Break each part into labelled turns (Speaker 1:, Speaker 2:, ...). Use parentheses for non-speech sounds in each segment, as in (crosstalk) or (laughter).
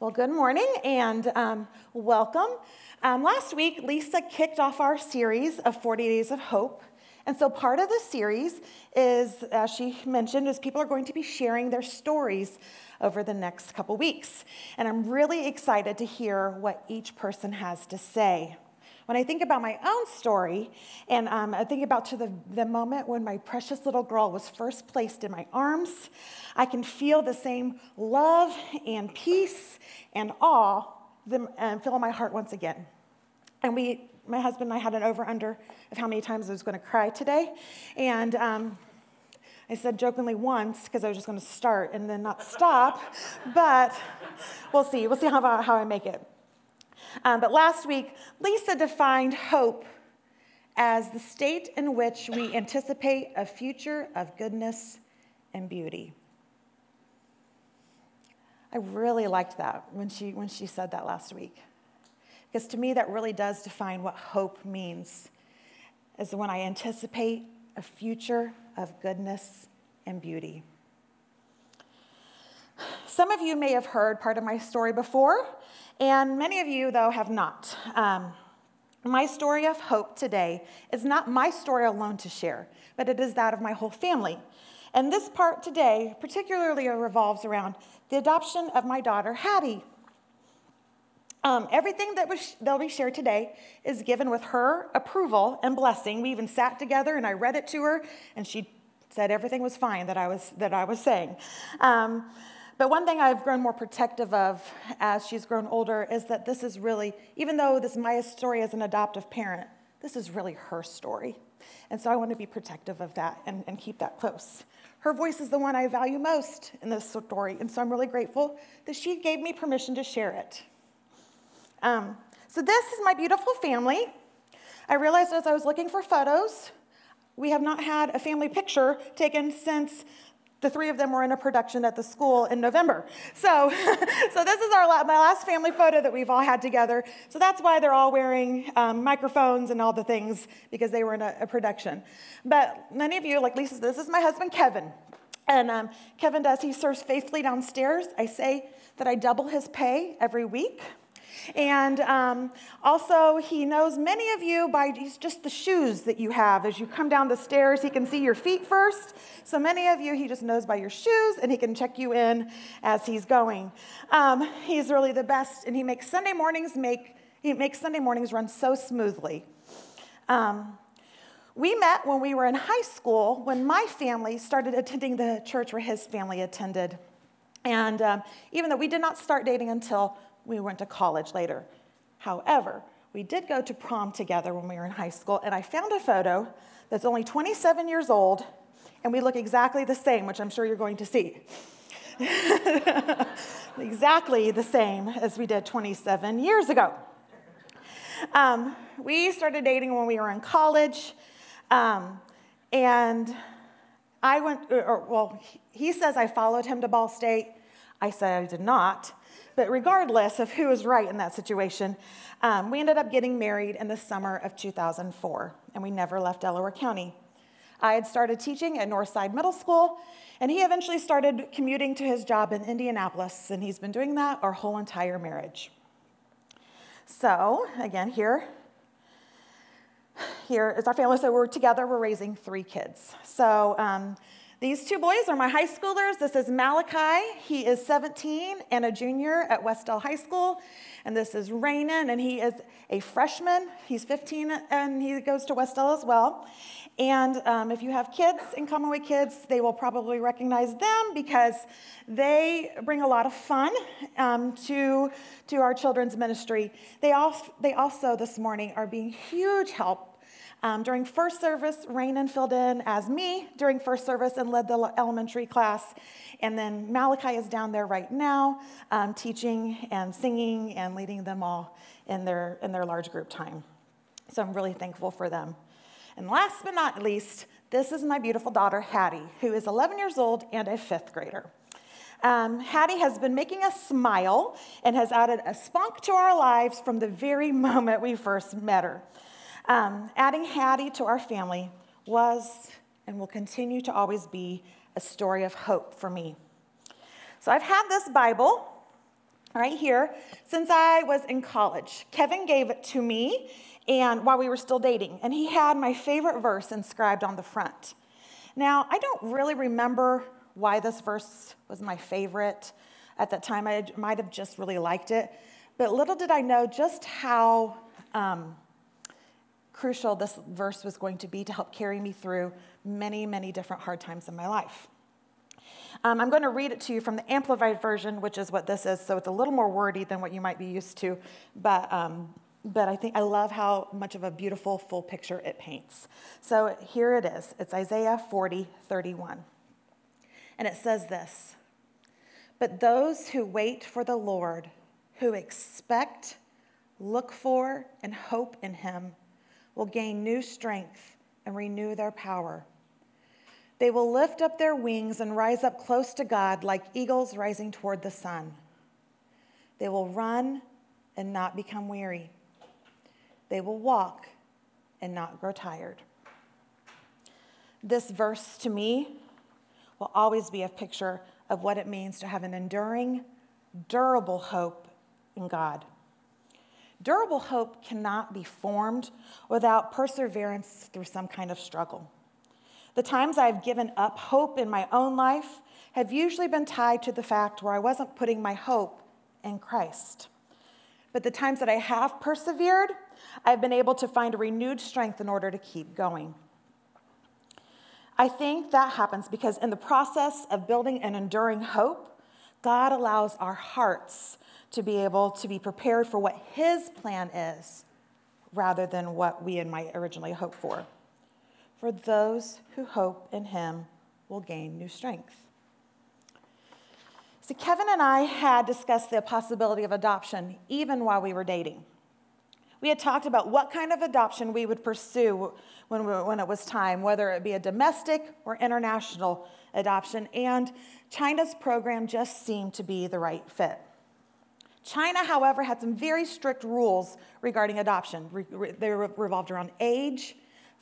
Speaker 1: Well, good morning and um, welcome. Um, last week, Lisa kicked off our series of 40 Days of Hope. And so, part of the series is, as she mentioned, is people are going to be sharing their stories over the next couple weeks. And I'm really excited to hear what each person has to say. When I think about my own story, and um, I think about to the, the moment when my precious little girl was first placed in my arms, I can feel the same love and peace and awe and fill my heart once again. And we, my husband and I had an over under of how many times I was going to cry today. And um, I said jokingly once because I was just going to start and then not stop. but we'll see. We'll see how, how I make it. Um, but last week, Lisa defined hope as the state in which we anticipate a future of goodness and beauty. I really liked that when she, when she said that last week. Because to me, that really does define what hope means, is when I anticipate a future of goodness and beauty. Some of you may have heard part of my story before, and many of you, though, have not. Um, my story of hope today is not my story alone to share, but it is that of my whole family. And this part today particularly revolves around the adoption of my daughter, Hattie. Um, everything that was, that'll be shared today is given with her approval and blessing. We even sat together and I read it to her, and she said everything was fine that I was, that I was saying. Um, but one thing I've grown more protective of as she's grown older is that this is really, even though this is my story as an adoptive parent, this is really her story. And so I want to be protective of that and, and keep that close. Her voice is the one I value most in this story, and so I'm really grateful that she gave me permission to share it. Um, so, this is my beautiful family. I realized as I was looking for photos, we have not had a family picture taken since the three of them were in a production at the school in November. So, (laughs) so this is our my last family photo that we've all had together. So that's why they're all wearing um, microphones and all the things because they were in a, a, production. But many of you, like Lisa, this is my husband Kevin, and um, Kevin does he serves faithfully downstairs. I say that I double his pay every week. And um, also, he knows many of you by just the shoes that you have. As you come down the stairs, he can see your feet first. So many of you, he just knows by your shoes, and he can check you in as he's going. Um, he's really the best, and he makes Sunday mornings make he makes Sunday mornings run so smoothly. Um, we met when we were in high school when my family started attending the church where his family attended. And um, even though we did not start dating until we went to college later. However, we did go to prom together when we were in high school, and I found a photo that's only 27 years old, and we look exactly the same, which I'm sure you're going to see. (laughs) exactly the same as we did 27 years ago. Um, we started dating when we were in college, um, and I went, or, well, he says I followed him to Ball State. I said I did not. But regardless of who was right in that situation, um, we ended up getting married in the summer of 2004, and we never left Delaware County. I had started teaching at Northside Middle School, and he eventually started commuting to his job in Indianapolis, and he's been doing that our whole entire marriage. So, again, here, here is our family. So we're together, we're raising three kids. So, um, these two boys are my high schoolers. This is Malachi. He is 17 and a junior at Westdale High School. And this is Raynon, and he is a freshman. He's 15 and he goes to Westdale as well. And um, if you have kids in Commonwealth Kids, they will probably recognize them because they bring a lot of fun um, to, to our children's ministry. They, also, they also, this morning, are being huge help um, during first service, Raynon filled in as me during first service and led the elementary class. And then Malachi is down there right now, um, teaching and singing and leading them all in their, in their large group time. So I'm really thankful for them. And last but not least, this is my beautiful daughter, Hattie, who is 11 years old and a fifth grader. Um, Hattie has been making us smile and has added a spunk to our lives from the very (laughs) moment we first met her. Um, adding Hattie to our family was and will continue to always be a story of hope for me. So I've had this Bible right here since I was in college. Kevin gave it to me and while we were still dating, and he had my favorite verse inscribed on the front. Now, I don't really remember why this verse was my favorite. At that time, I might have just really liked it. But little did I know just how um, crucial this verse was going to be to help carry me through many, many different hard times in my life. Um, I'm going to read it to you from the Amplified Version, which is what this is, so it's a little more wordy than what you might be used to, but, um, but I think I love how much of a beautiful full picture it paints. So here it is it's Isaiah 40, 31. And it says this But those who wait for the Lord, who expect, look for, and hope in him, will gain new strength and renew their power. They will lift up their wings and rise up close to God like eagles rising toward the sun. They will run and not become weary. They will walk and not grow tired. This verse to me will always be a picture of what it means to have an enduring, durable hope in God. Durable hope cannot be formed without perseverance through some kind of struggle. The times I've given up hope in my own life have usually been tied to the fact where I wasn't putting my hope in Christ. But the times that I have persevered, I've been able to find a renewed strength in order to keep going. I think that happens because in the process of building an enduring hope, God allows our hearts to be able to be prepared for what His plan is rather than what we and might originally hope for. For those who hope in Him will gain new strength. See, Kevin and I had discussed the possibility of adoption even while we were dating. We had talked about what kind of adoption we would pursue when, we, when it was time, whether it be a domestic or international adoption, and China's program just seemed to be the right fit. China, however, had some very strict rules regarding adoption. They revolved around age,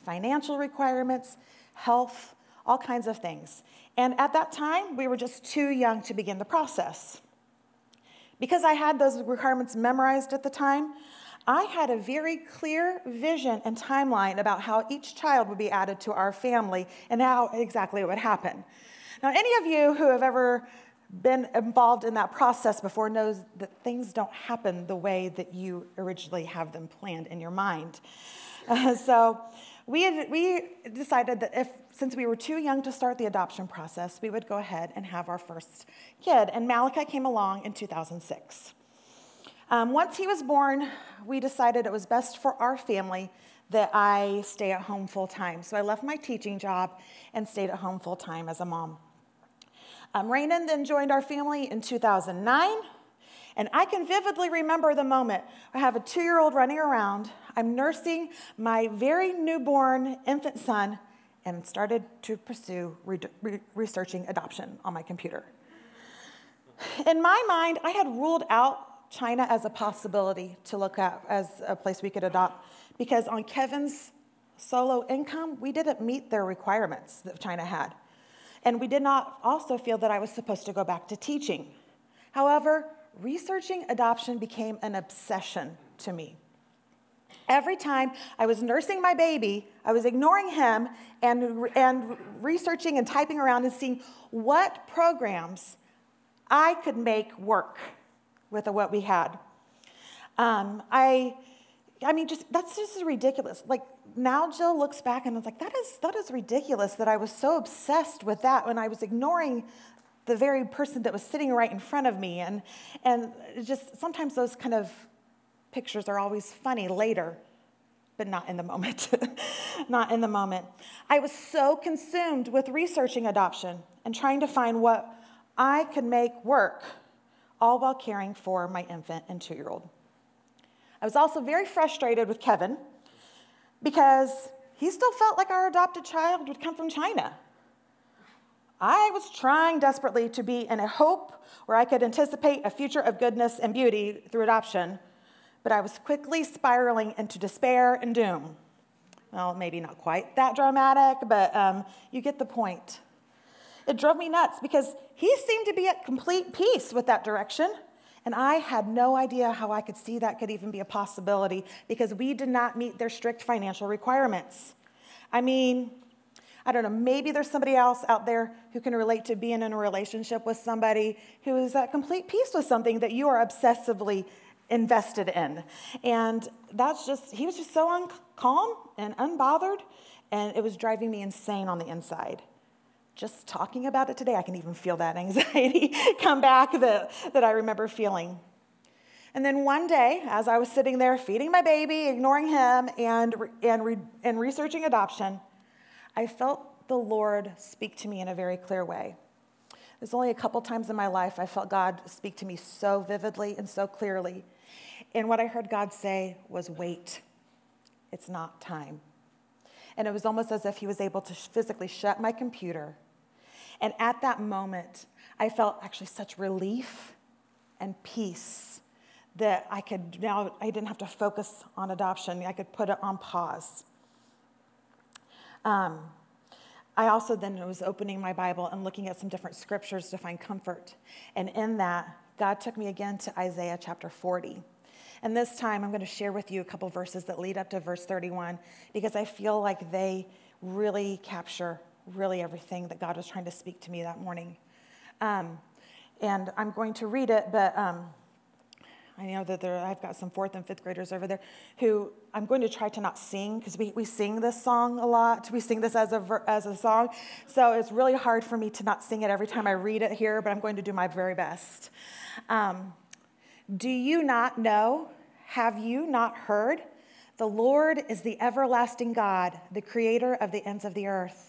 Speaker 1: financial requirements, health, all kinds of things. And at that time, we were just too young to begin the process. Because I had those requirements memorized at the time, I had a very clear vision and timeline about how each child would be added to our family and how exactly it would happen. Now, any of you who have ever been involved in that process before knows that things don't happen the way that you originally have them planned in your mind. Uh, so we, had, we decided that if, since we were too young to start the adoption process, we would go ahead and have our first kid. And Malachi came along in 2006. Um, once he was born, we decided it was best for our family that I stay at home full time. So I left my teaching job and stayed at home full time as a mom. Um, Rainen then joined our family in 2009. And I can vividly remember the moment I have a two year old running around. I'm nursing my very newborn infant son and started to pursue re- re- researching adoption on my computer. In my mind, I had ruled out China as a possibility to look at as a place we could adopt because on Kevin's solo income, we didn't meet their requirements that China had. And we did not also feel that I was supposed to go back to teaching. However, researching adoption became an obsession to me. Every time I was nursing my baby, I was ignoring him and, and researching and typing around and seeing what programs I could make work with what we had. Um, I, I mean, just that's just ridiculous. Like now, Jill looks back and is like, that is that is ridiculous that I was so obsessed with that when I was ignoring the very person that was sitting right in front of me. And, and just sometimes those kind of pictures are always funny later, but not in the moment. (laughs) not in the moment. I was so consumed with researching adoption and trying to find what I could make work, all while caring for my infant and two year old. I was also very frustrated with Kevin because he still felt like our adopted child would come from China. I was trying desperately to be in a hope where I could anticipate a future of goodness and beauty through adoption, but I was quickly spiraling into despair and doom. Well, maybe not quite that dramatic, but um, you get the point. It drove me nuts because he seemed to be at complete peace with that direction, And I had no idea how I could see that could even be a possibility because we did not meet their strict financial requirements. I mean, I don't know, maybe there's somebody else out there who can relate to being in a relationship with somebody who is at complete peace with something that you are obsessively invested in. And that's just, he was just so un- calm and unbothered, and it was driving me insane on the inside. Just talking about it today, I can even feel that anxiety (laughs) come back that, that I remember feeling. And then one day, as I was sitting there feeding my baby, ignoring him, and, and, re, and researching adoption, I felt the Lord speak to me in a very clear way. There's only a couple times in my life I felt God speak to me so vividly and so clearly. And what I heard God say was, wait, it's not time. And it was almost as if He was able to physically shut my computer. And at that moment, I felt actually such relief and peace that I could now, I didn't have to focus on adoption. I could put it on pause. Um, I also then was opening my Bible and looking at some different scriptures to find comfort. And in that, God took me again to Isaiah chapter 40. And this time, I'm going to share with you a couple verses that lead up to verse 31 because I feel like they really capture really everything that God was trying to speak to me that morning. Um, and I'm going to read it, but um, I know that there, I've got some fourth and fifth graders over there who I'm going to try to not sing because we, we sing this song a lot. We sing this as a, as a song. So it's really hard for me to not sing it every time I read it here, but I'm going to do my very best. Um, do you not know? Have you not heard? The Lord is the everlasting God, the creator of the ends of the earth.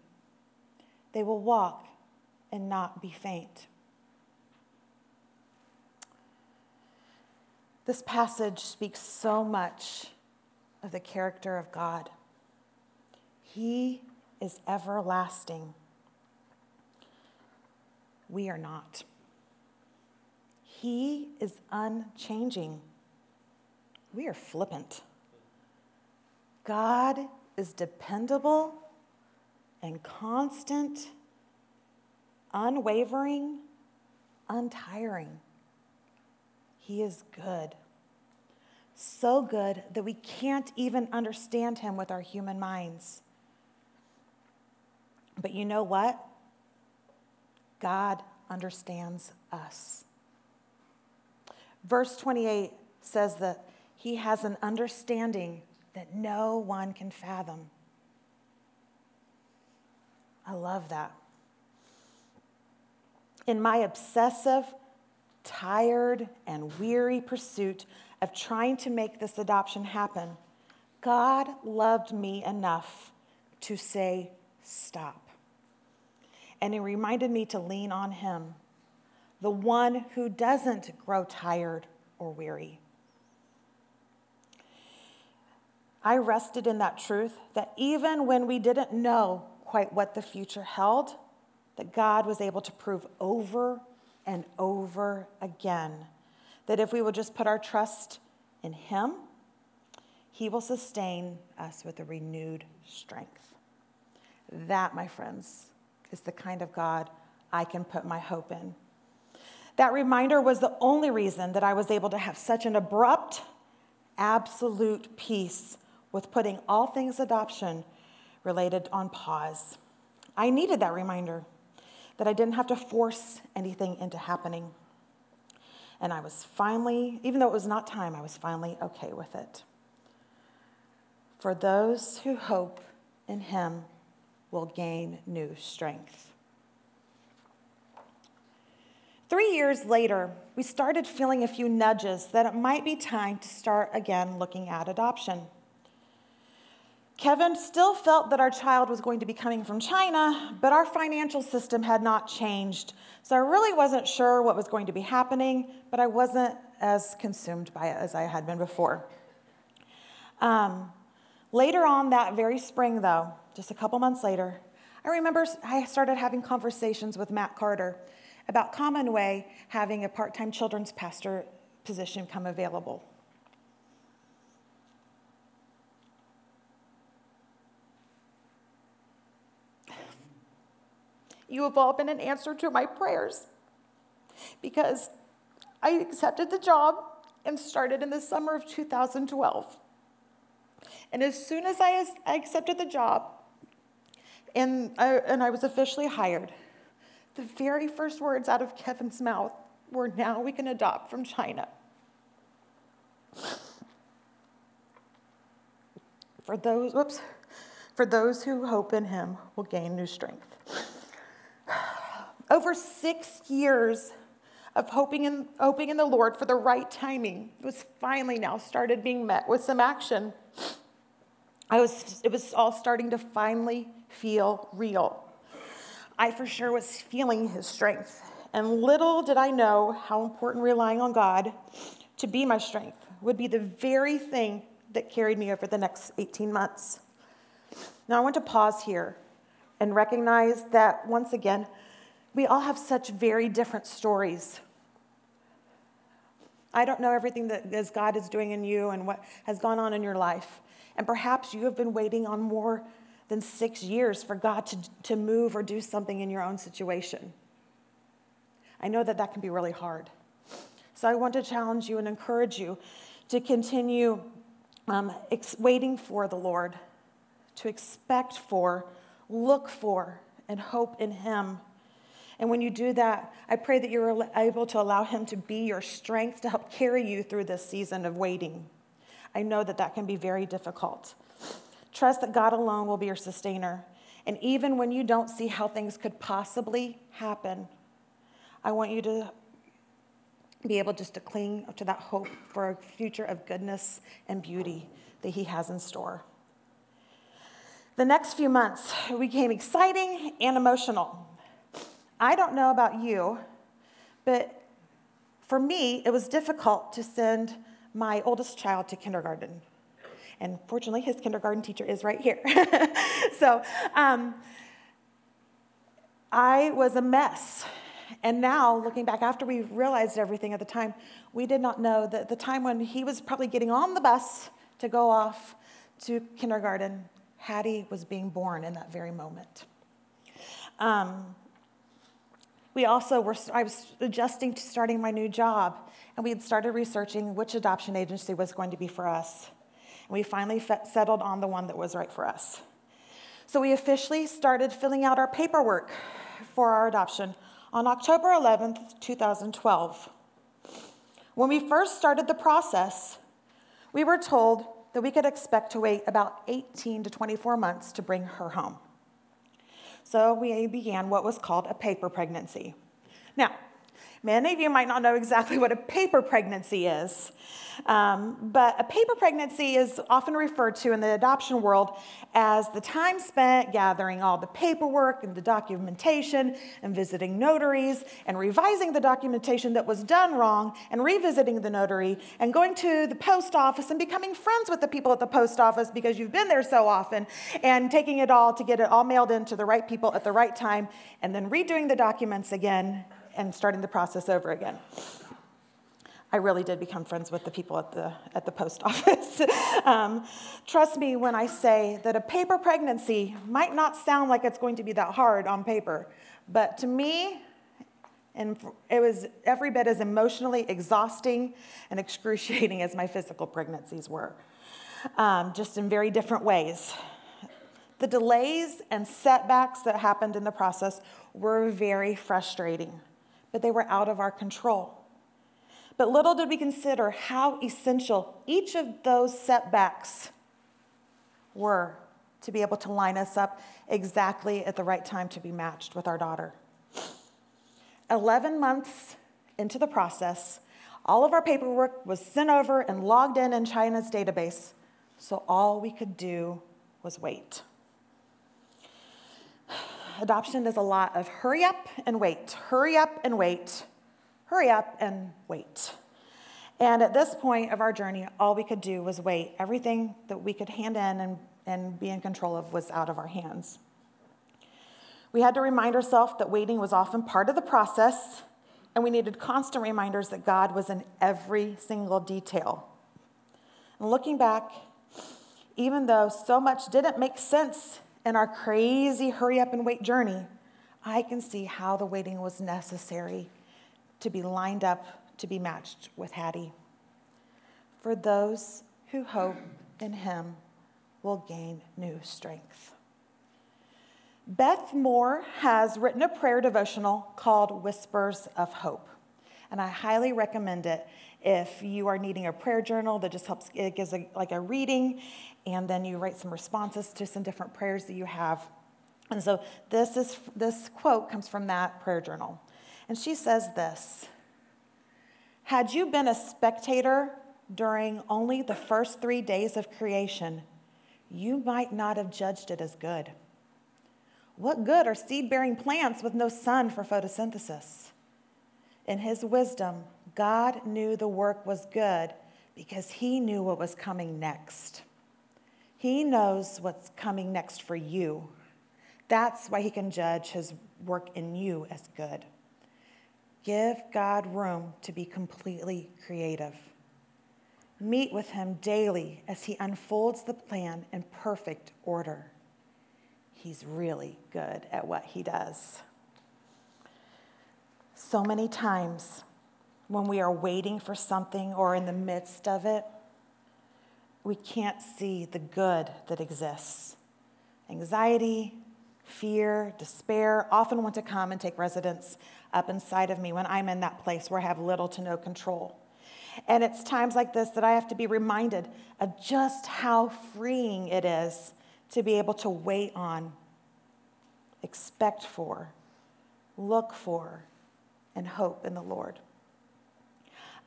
Speaker 1: They will walk and not be faint. This passage speaks so much of the character of God. He is everlasting. We are not. He is unchanging we are flippant. God is dependable and constant, unwavering, untiring. He is good. So good that we can't even understand him with our human minds. But you know what? God understands us. Verse 28 says that he has an understanding that no one can fathom. I love that. In my obsessive, tired, and weary pursuit of trying to make this adoption happen, God loved me enough to say, Stop. And He reminded me to lean on Him, the one who doesn't grow tired or weary. I rested in that truth that even when we didn't know quite what the future held, that God was able to prove over and over again that if we will just put our trust in Him, He will sustain us with a renewed strength. That, my friends, is the kind of God I can put my hope in. That reminder was the only reason that I was able to have such an abrupt, absolute peace with putting all things adoption related on pause. I needed that reminder that I didn't have to force anything into happening. And I was finally, even though it was not time, I was finally okay with it. For those who hope in him will gain new strength. Three years later, we started feeling a few nudges that it might be time to start again looking at adoption. Kevin still felt that our child was going to be coming from China, but our financial system had not changed. So I really wasn't sure what was going to be happening, but I wasn't as consumed by it as I had been before. Um, later on that very spring, though, just a couple months later, I remember I started having conversations with Matt Carter about Commonway having a part time children's pastor position come available. You have all been an answer to my prayers because I accepted the job and started in the summer of 2012. And as soon as I, accepted the job and I, and I was officially hired, the very first words out of Kevin's mouth were, Now we can adopt from China. For those, whoops, for those who hope in him will gain new strength. Over six years of hoping in, hoping in the Lord for the right timing was finally now started being met with some action. I was, it was all starting to finally feel real. I for sure was feeling his strength. And little did I know how important relying on God to be my strength would be the very thing that carried me over the next 18 months. Now, I want to pause here and recognize that once again, we all have such very different stories. I don't know everything that as God is doing in you and what has gone on in your life. And perhaps you have been waiting on more than six years for God to, to move or do something in your own situation. I know that that can be really hard. So I want to challenge you and encourage you to continue um, ex- waiting for the Lord, to expect for, look for, and hope in Him and when you do that, I pray that you're able to allow Him to be your strength to help carry you through this season of waiting. I know that that can be very difficult. Trust that God alone will be your sustainer. And even when you don't see how things could possibly happen, I want you to be able just to cling to that hope for a future of goodness and beauty that He has in store. The next few months became exciting and emotional. I don't know about you, but for me, it was difficult to send my oldest child to kindergarten. And fortunately, his kindergarten teacher is right here. (laughs) so um, I was a mess. And now, looking back, after we realized everything at the time, we did not know that the time when he was probably getting on the bus to go off to kindergarten, Hattie was being born in that very moment. Um, we also were, I was adjusting to starting my new job, and we had started researching which adoption agency was going to be for us. And we finally settled on the one that was right for us. So we officially started filling out our paperwork for our adoption on October 11th, 2012. When we first started the process, we were told that we could expect to wait about 18 to 24 months to bring her home. So we began what was called a paper pregnancy. Now, Many of you might not know exactly what a paper pregnancy is, um, but a paper pregnancy is often referred to in the adoption world as the time spent gathering all the paperwork and the documentation and visiting notaries and revising the documentation that was done wrong and revisiting the notary and going to the post office and becoming friends with the people at the post office because you've been there so often and taking it all to get it all mailed in to the right people at the right time and then redoing the documents again and starting the process over again. I really did become friends with the people at the, at the post (laughs) office. um, trust me when I say that a paper pregnancy might not sound like it's going to be that hard on paper, but to me, and it was every bit as emotionally exhausting and excruciating as my physical pregnancies were, um, just in very different ways. The delays and setbacks that happened in the process were very frustrating but they were out of our control. But little did we consider how essential each of those setbacks were to be able to line us up exactly at the right time to be matched with our daughter. 11 months into the process, all of our paperwork was sent over and logged in in China's database, so all we could do was wait adoption is a lot of hurry up and wait, hurry up and wait, hurry up and wait. And at this point of our journey, all we could do was wait. Everything that we could hand in and, and be in control of was out of our hands. We had to remind ourselves that waiting was often part of the process, and we needed constant reminders that God was in every single detail. And looking back, even though so much didn't make sense in our crazy hurry up and wait journey, I can see how the waiting was necessary to be lined up to be matched with Hattie. For those who hope in him will gain new strength. Beth Moore has written a prayer devotional called Whispers of Hope, and I highly recommend it if you are needing a prayer journal that just helps, it gives a, like a reading, and then you write some responses to some different prayers that you have. And so this, is, this quote comes from that prayer journal. And she says this Had you been a spectator during only the first three days of creation, you might not have judged it as good. What good are seed bearing plants with no sun for photosynthesis? In his wisdom, God knew the work was good because he knew what was coming next. He knows what's coming next for you. That's why he can judge his work in you as good. Give God room to be completely creative. Meet with him daily as he unfolds the plan in perfect order he's really good at what he does. So many times when we are waiting for something or in the midst of it, we can't see the good that exists. Anxiety, fear, despair often want to come and take residence up inside of me when I'm in that place where I have little to no control. And it's times like this that I have to be reminded of just how freeing it is to be able to wait on, expect for, look for, and hope in the Lord.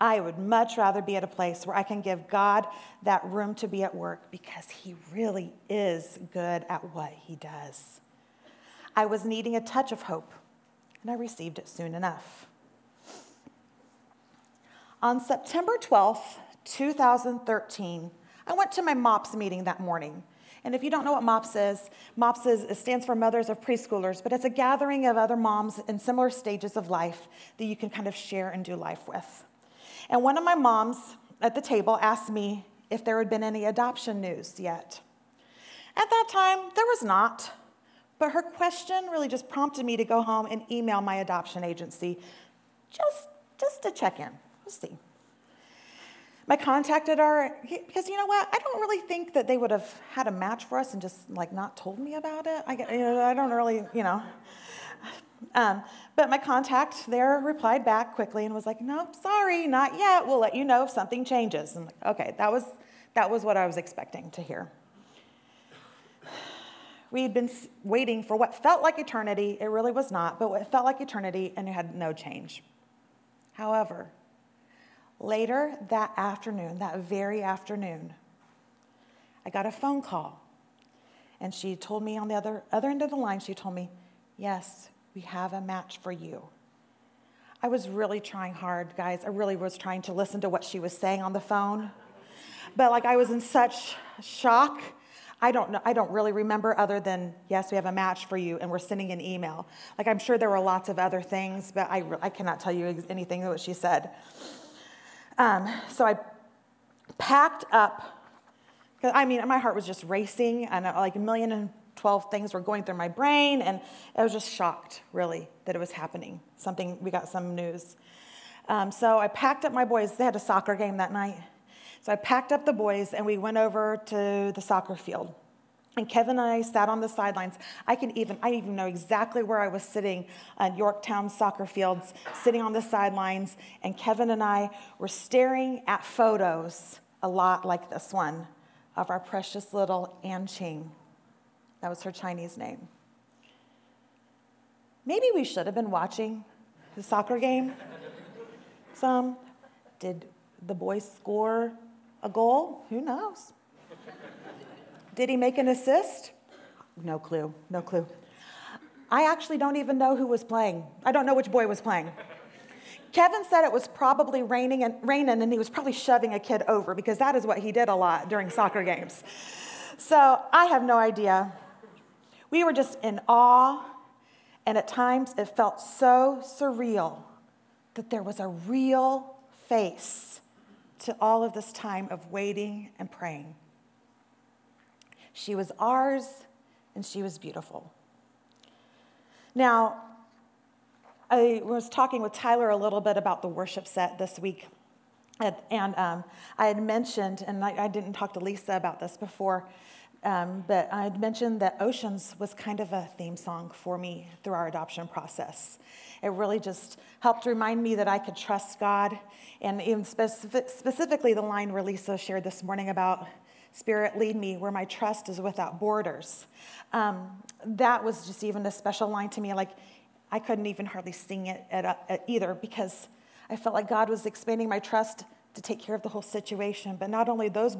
Speaker 1: I would much rather be at a place where I can give God that room to be at work because He really is good at what He does. I was needing a touch of hope, and I received it soon enough. On September 12th, 2013, I went to my MOPS meeting that morning. And if you don't know what MOPS is, MOPS is, stands for Mothers of Preschoolers, but it's a gathering of other moms in similar stages of life that you can kind of share and do life with. And one of my moms at the table asked me if there had been any adoption news yet. At that time, there was not, but her question really just prompted me to go home and email my adoption agency just, just to check in. We'll see. I contacted our, because you know what? I don't really think that they would have had a match for us and just like not told me about it. I, I don't really, you know. Um, but my contact there replied back quickly and was like, "Nope, sorry, not yet. We'll let you know if something changes." And like, okay, that was that was what I was expecting to hear. We had been waiting for what felt like eternity. It really was not, but it felt like eternity, and it had no change. However, Later that afternoon, that very afternoon, I got a phone call. And she told me on the other, other end of the line, she told me, Yes, we have a match for you. I was really trying hard, guys. I really was trying to listen to what she was saying on the phone. But like I was in such shock. I don't know, I don't really remember other than, yes, we have a match for you and we're sending an email. Like I'm sure there were lots of other things, but I, I cannot tell you anything that she said. Um, so I packed up, I mean, my heart was just racing, and like a million and 12 things were going through my brain, and I was just shocked, really, that it was happening. Something, we got some news. Um, so I packed up my boys. They had a soccer game that night. So I packed up the boys, and we went over to the soccer field. And Kevin and I sat on the sidelines. I can even I even know exactly where I was sitting on Yorktown soccer fields, sitting on the sidelines, and Kevin and I were staring at photos a lot like this one of our precious little An Qing. That was her Chinese name. Maybe we should have been watching the soccer game. (laughs) Some did the boys score a goal? Who knows? Did he make an assist? No clue, no clue. I actually don't even know who was playing. I don't know which boy was playing. Kevin said it was probably raining and raining, and he was probably shoving a kid over because that is what he did a lot during soccer games. So I have no idea. We were just in awe, and at times it felt so surreal that there was a real face to all of this time of waiting and praying. She was ours, and she was beautiful. Now, I was talking with Tyler a little bit about the worship set this week. And, and um, I had mentioned, and I, I, didn't talk to Lisa about this before, um, but I had mentioned that Oceans was kind of a theme song for me through our adoption process. It really just helped remind me that I could trust God, and even specific, specifically the line where Lisa shared this morning about Spirit, lead me where my trust is without borders. Um, that was just even a special line to me. Like, I couldn't even hardly sing it at, at either because I felt like God was expanding my trust to take care of the whole situation. But not only those,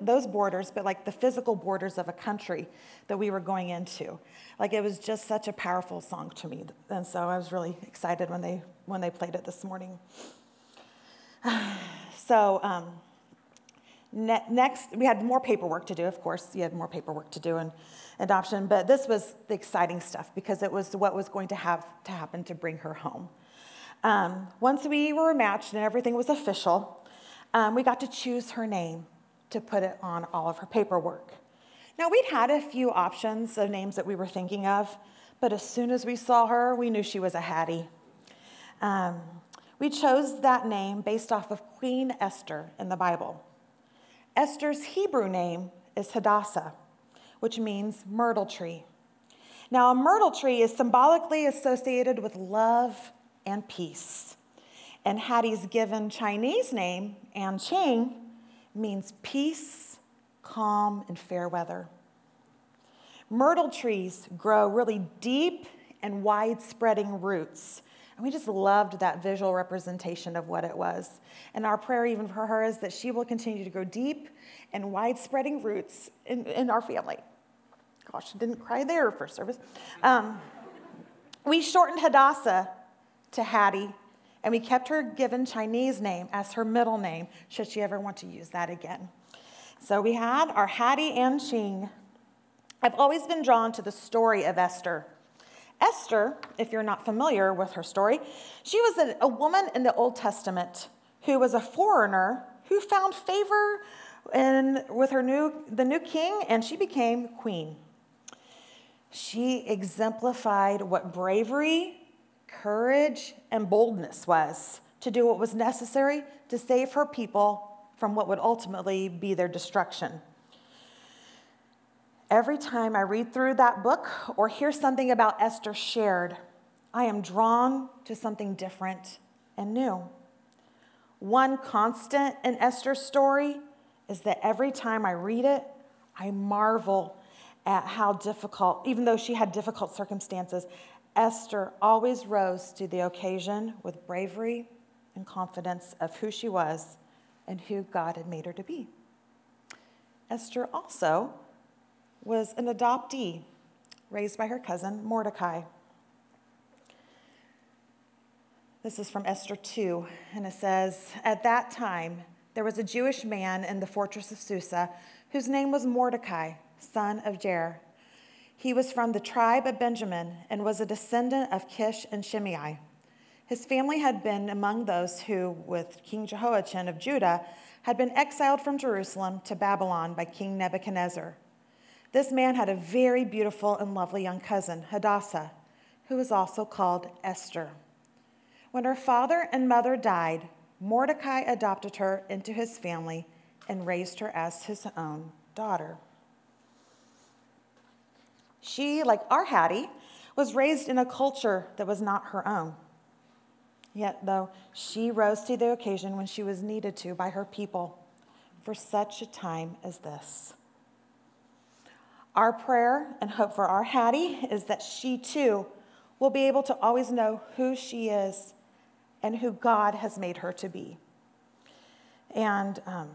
Speaker 1: those borders, but like the physical borders of a country that we were going into. Like it was just such a powerful song to me. And so I was really excited when they, when they played it this morning. (sighs) so, um, next, we had more paperwork to do, of course. You had more paperwork to do in adoption, but this was the exciting stuff because it was what was going to have to happen to bring her home. Um, once we were matched and everything was official, um, we got to choose her name to put it on all of her paperwork. Now, we'd had a few options of names that we were thinking of, but as soon as we saw her, we knew she was a Hattie. Um, we chose that name based off of Queen Esther in the Bible. Esther's Hebrew name is Hadassah, which means myrtle tree. Now, a myrtle tree is symbolically associated with love and peace. And Hattie's given Chinese name, Anqing, means peace, calm, and fair weather. Myrtle trees grow really deep and wide spreading roots and we just loved that visual representation of what it was. And our prayer, even for her, is that she will continue to grow deep and wide spreading roots in, in our family. Gosh, I didn't cry there for service. Um, we shortened Hadassah to Hattie, and we kept her given Chinese name as her middle name, should she ever want to use that again. So we had our Hattie Anqing. I've always been drawn to the story of Esther. Esther, if you're not familiar with her story, she was a, a woman in the Old Testament who was a foreigner who found favor in, with her new, the new king, and she became queen. She exemplified what bravery, courage, and boldness was to do what was necessary to save her people from what would ultimately be their destruction. Every time I read through that book or hear something about Esther shared, I am drawn to something different and new. One constant in Esther's story is that every time I read it, I marvel at how difficult, even though she had difficult circumstances, Esther always rose to the occasion with bravery and confidence of who she was and who God had made her to be. Esther also was an adoptee raised by her cousin Mordecai. This is from Esther 2, and it says At that time, there was a Jewish man in the fortress of Susa whose name was Mordecai, son of Jair. He was from the tribe of Benjamin and was a descendant of Kish and Shimei. His family had been among those who, with King Jehoiachin of Judah, had been exiled from Jerusalem to Babylon by King Nebuchadnezzar. This man had a very beautiful and lovely young cousin, Hadassah, who was also called Esther. When her father and mother died, Mordecai adopted her into his family and raised her as his own daughter. She, like our Hattie, was raised in a culture that was not her own. Yet, though, she rose to the occasion when she was needed to by her people for such a time as this. Our prayer and hope for our Hattie is that she too will be able to always know who she is and who God has made her to be. And um,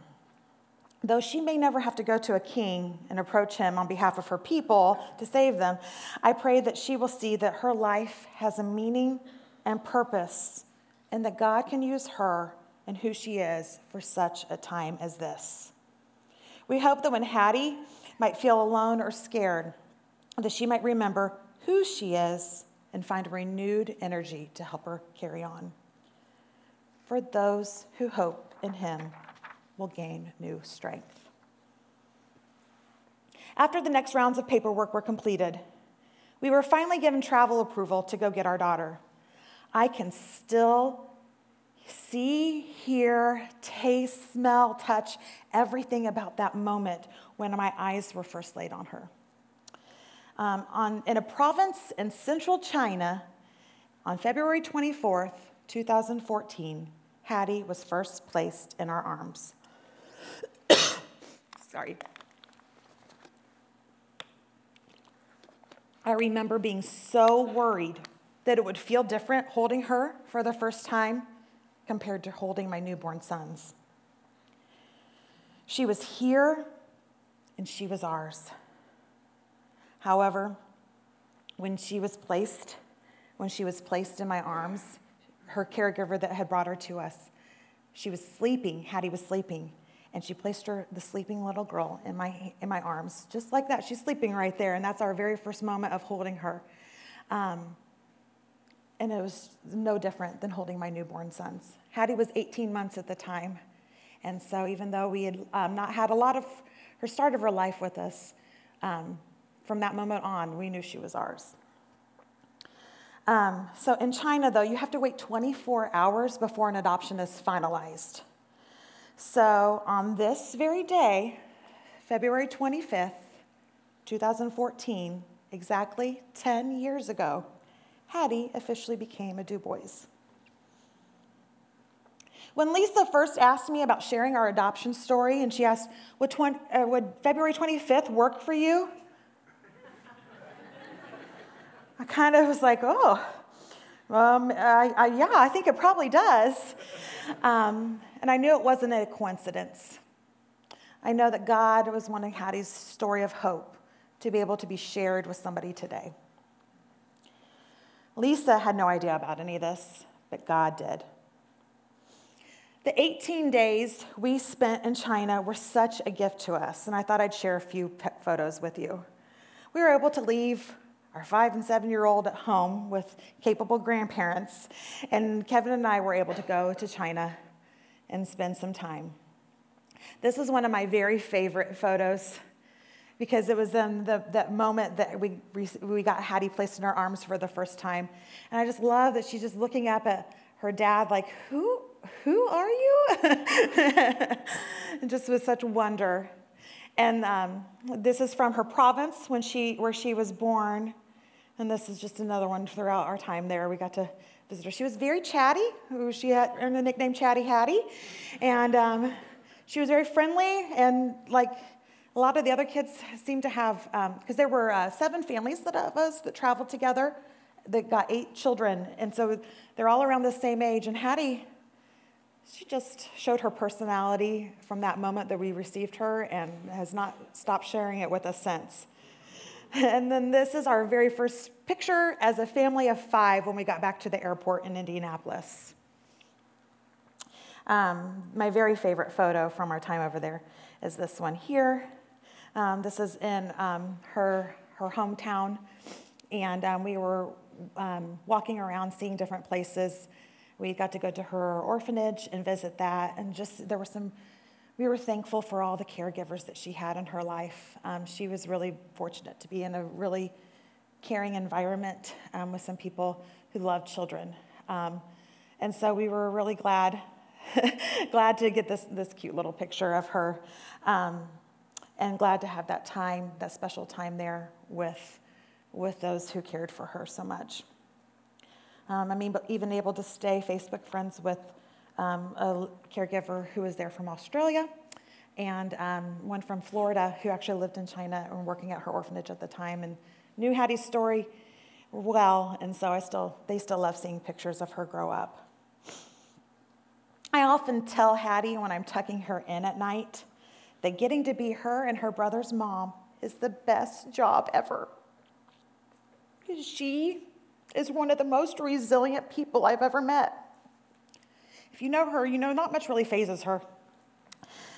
Speaker 1: though she may never have to go to a king and approach him on behalf of her people to save them, I pray that she will see that her life has a meaning and purpose and that God can use her and who she is for such a time as this. We hope that when Hattie might feel alone or scared, that she might remember who she is and find renewed energy to help her carry on. For those who hope in him will gain new strength. After the next rounds of paperwork were completed, we were finally given travel approval to go get our daughter. I can still see, hear, taste, smell, touch everything about that moment when my eyes were first laid on her. Um, on, in a province in central China, on February 24th, 2014, Hattie was first placed in our arms. (coughs) Sorry. I remember being so worried that it would feel different holding her for the first time compared to holding my newborn sons. She was here and she was ours. However, when she was placed, when she was placed in my arms, her caregiver that had brought her to us, she was sleeping, Hattie was sleeping, and she placed her, the sleeping little girl, in my, in my arms, just like that. She's sleeping right there, and that's our very first moment of holding her. Um, and it was no different than holding my newborn sons. Hattie was 18 months at the time. And so, even though we had um, not had a lot of her start of her life with us, um, from that moment on, we knew she was ours. Um, so, in China, though, you have to wait 24 hours before an adoption is finalized. So, on this very day, February 25th, 2014, exactly 10 years ago, Hattie officially became a DuBois. When Lisa first asked me about sharing our adoption story, and she asked, Would, 20, uh, would February 25th work for you? I kind of was like, Oh, um, I, I, yeah, I think it probably does. Um, and I knew it wasn't a coincidence. I know that God was wanting Hattie's story of hope to be able to be shared with somebody today. Lisa had no idea about any of this, but God did. The 18 days we spent in China were such a gift to us, and I thought I'd share a few photos with you. We were able to leave our five and seven year old at home with capable grandparents, and Kevin and I were able to go to China and spend some time. This is one of my very favorite photos because it was in the, that moment that we, we got Hattie placed in our arms for the first time. And I just love that she's just looking up at her dad, like, who, who are you? and (laughs) just with such wonder. And um, this is from her province when she, where she was born. And this is just another one throughout our time there. We got to visit her. She was very chatty. She had earned the nickname Chatty Hattie. And um, she was very friendly and like a lot of the other kids seemed to have, because um, there were uh, seven families that of us that traveled together that got eight children. And so they're all around the same age. And Hattie, she just showed her personality from that moment that we received her and has not stopped sharing it with us since. (laughs) And then this is our very first picture as a family of five when we got back to the airport in Indianapolis. Um, my very favorite photo from our time over there is this one here. Um, this is in um, her, her hometown, and um, we were um, walking around seeing different places. We got to go to her orphanage and visit that, and just there were some. We were thankful for all the caregivers that she had in her life. Um, she was really fortunate to be in a really caring environment um, with some people who loved children. and so we were really glad (laughs) glad to get this, this cute little picture of her. Um, and glad to have that time, that special time there with, with those who cared for her so much. Um, I mean, even able to stay Facebook friends with um, a caregiver who was there from Australia and um, one from Florida who actually lived in China and working at her orphanage at the time and knew Hattie's story well, and so I still, they still love seeing pictures of her grow up. I often tell Hattie when I'm tucking her in at night that getting to be her and her brother's mom is the best job ever. She is one of the most resilient people I've ever met. You know her, you know not much really fazes her.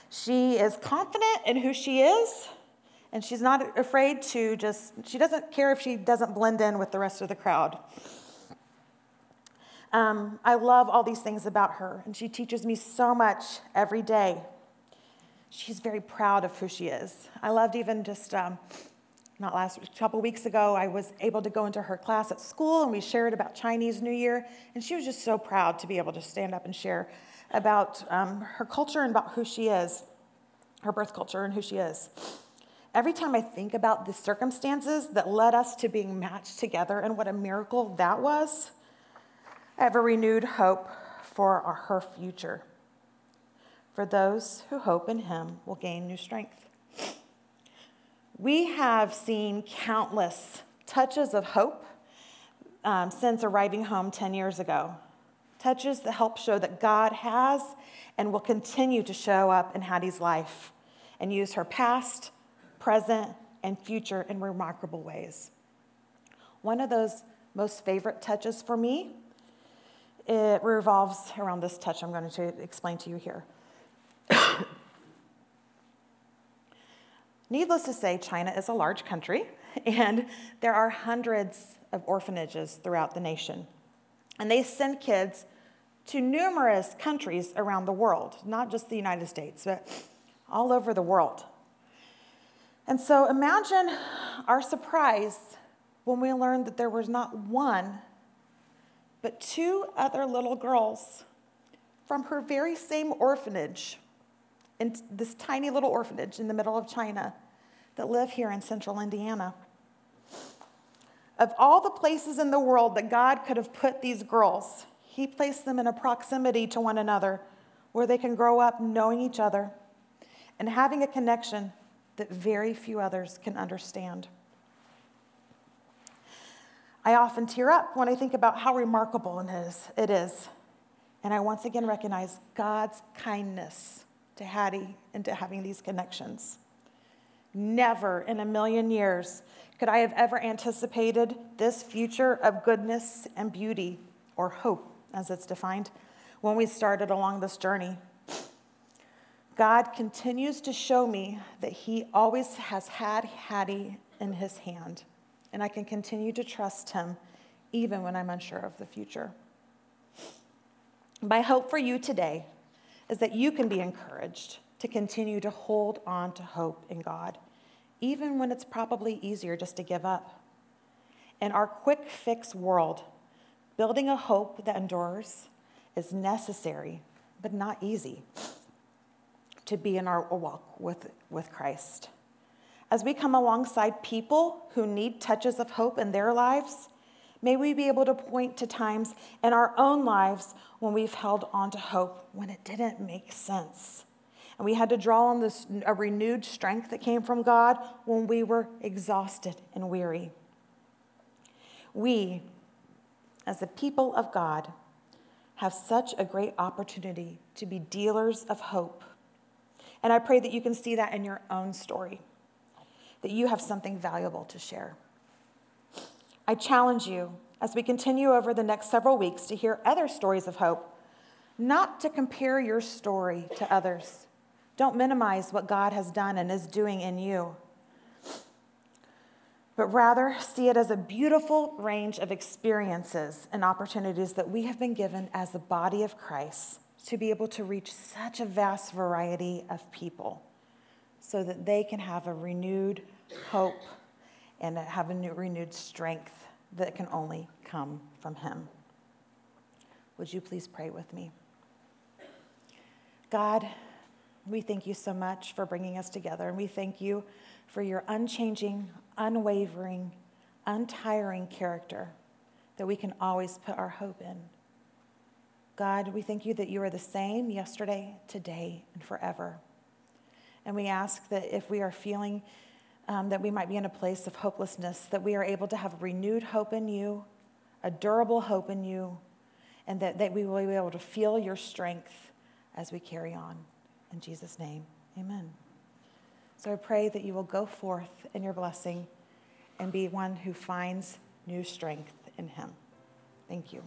Speaker 1: She is confident in who she is, and she's not afraid to just, she doesn't care if she doesn't blend in with the rest of the crowd. Um, I love all these things about her, and she teaches me so much every day. She's very proud of who she is. I loved even just um, not last a couple weeks ago, I was able to go into her class at school and we shared about Chinese New Year, and she was just so proud to be able to stand up and share about um, her culture and about who she is, her birth culture and who she is. Every time I think about the circumstances that led us to being matched together and what a miracle that was, I have a renewed hope for our, her future. For those who hope in him will gain new strength. We have seen countless touches of hope um, since arriving home 10 years ago. Touches that help show that God has and will continue to show up in Hattie's life and use her past, present, and future in remarkable ways. One of those most favorite touches for me, it revolves around this touch I'm going to explain to you here. Needless to say, China is a large country, (laughs) and there are hundreds of orphanages throughout the nation. And they send kids to numerous countries around the world, not just the United States, but all over the world. And so imagine our surprise when we learned that there was not one, but two other little girls from her very same orphanage in this tiny little orphanage in the middle of China that live here in central Indiana. Of all the places in the world that God could have put these girls, He placed them in a proximity to one another where they can grow up knowing each other and having a connection that very few others can understand. I often tear up when I think about how remarkable it is. It is. And I once again recognize God's kindness to Hattie and to having these connections. Never in a million years could I have ever anticipated this future of goodness and beauty, or hope as it's defined, when we started along this journey. God continues to show me that He always has had Hattie in His hand, and I can continue to trust Him even when I'm unsure of the future. My hope for you today is that you can be encouraged to continue to hold on to hope in God, even when it's probably easier just to give up. In our quick fix world, building a hope that endures is necessary, but not easy to be in our walk with, with Christ. As we come alongside people who need touches of hope in their lives, May we be able to point to times in our own lives when we've held on to hope when it didn't make sense. And we had to draw on this a renewed strength that came from God when we were exhausted and weary. We, as a people of God, have such a great opportunity to be dealers of hope. And I pray that you can see that in your own story, that you have something valuable to share. I challenge you as we continue over the next several weeks to hear other stories of hope, not to compare your story to others. Don't minimize what God has done and is doing in you, but rather see it as a beautiful range of experiences and opportunities that we have been given as the body of Christ to be able to reach such a vast variety of people so that they can have a renewed hope and have a new, renewed strength that can only come from Him. Would you please pray with me? God, we thank you so much for bringing us together, and we thank you for your unchanging, unwavering, untiring character that we can always put our hope in. God, we thank you that you are the same yesterday, today, and forever. And we ask that if we are feeling um, that we might be in a place of hopelessness, that we are able to have renewed hope in you, a durable hope in you, and that, that we will be able to feel your strength as we carry on. In Jesus' name, amen. So I pray that you will go forth in your blessing and be one who finds new strength in him. Thank you.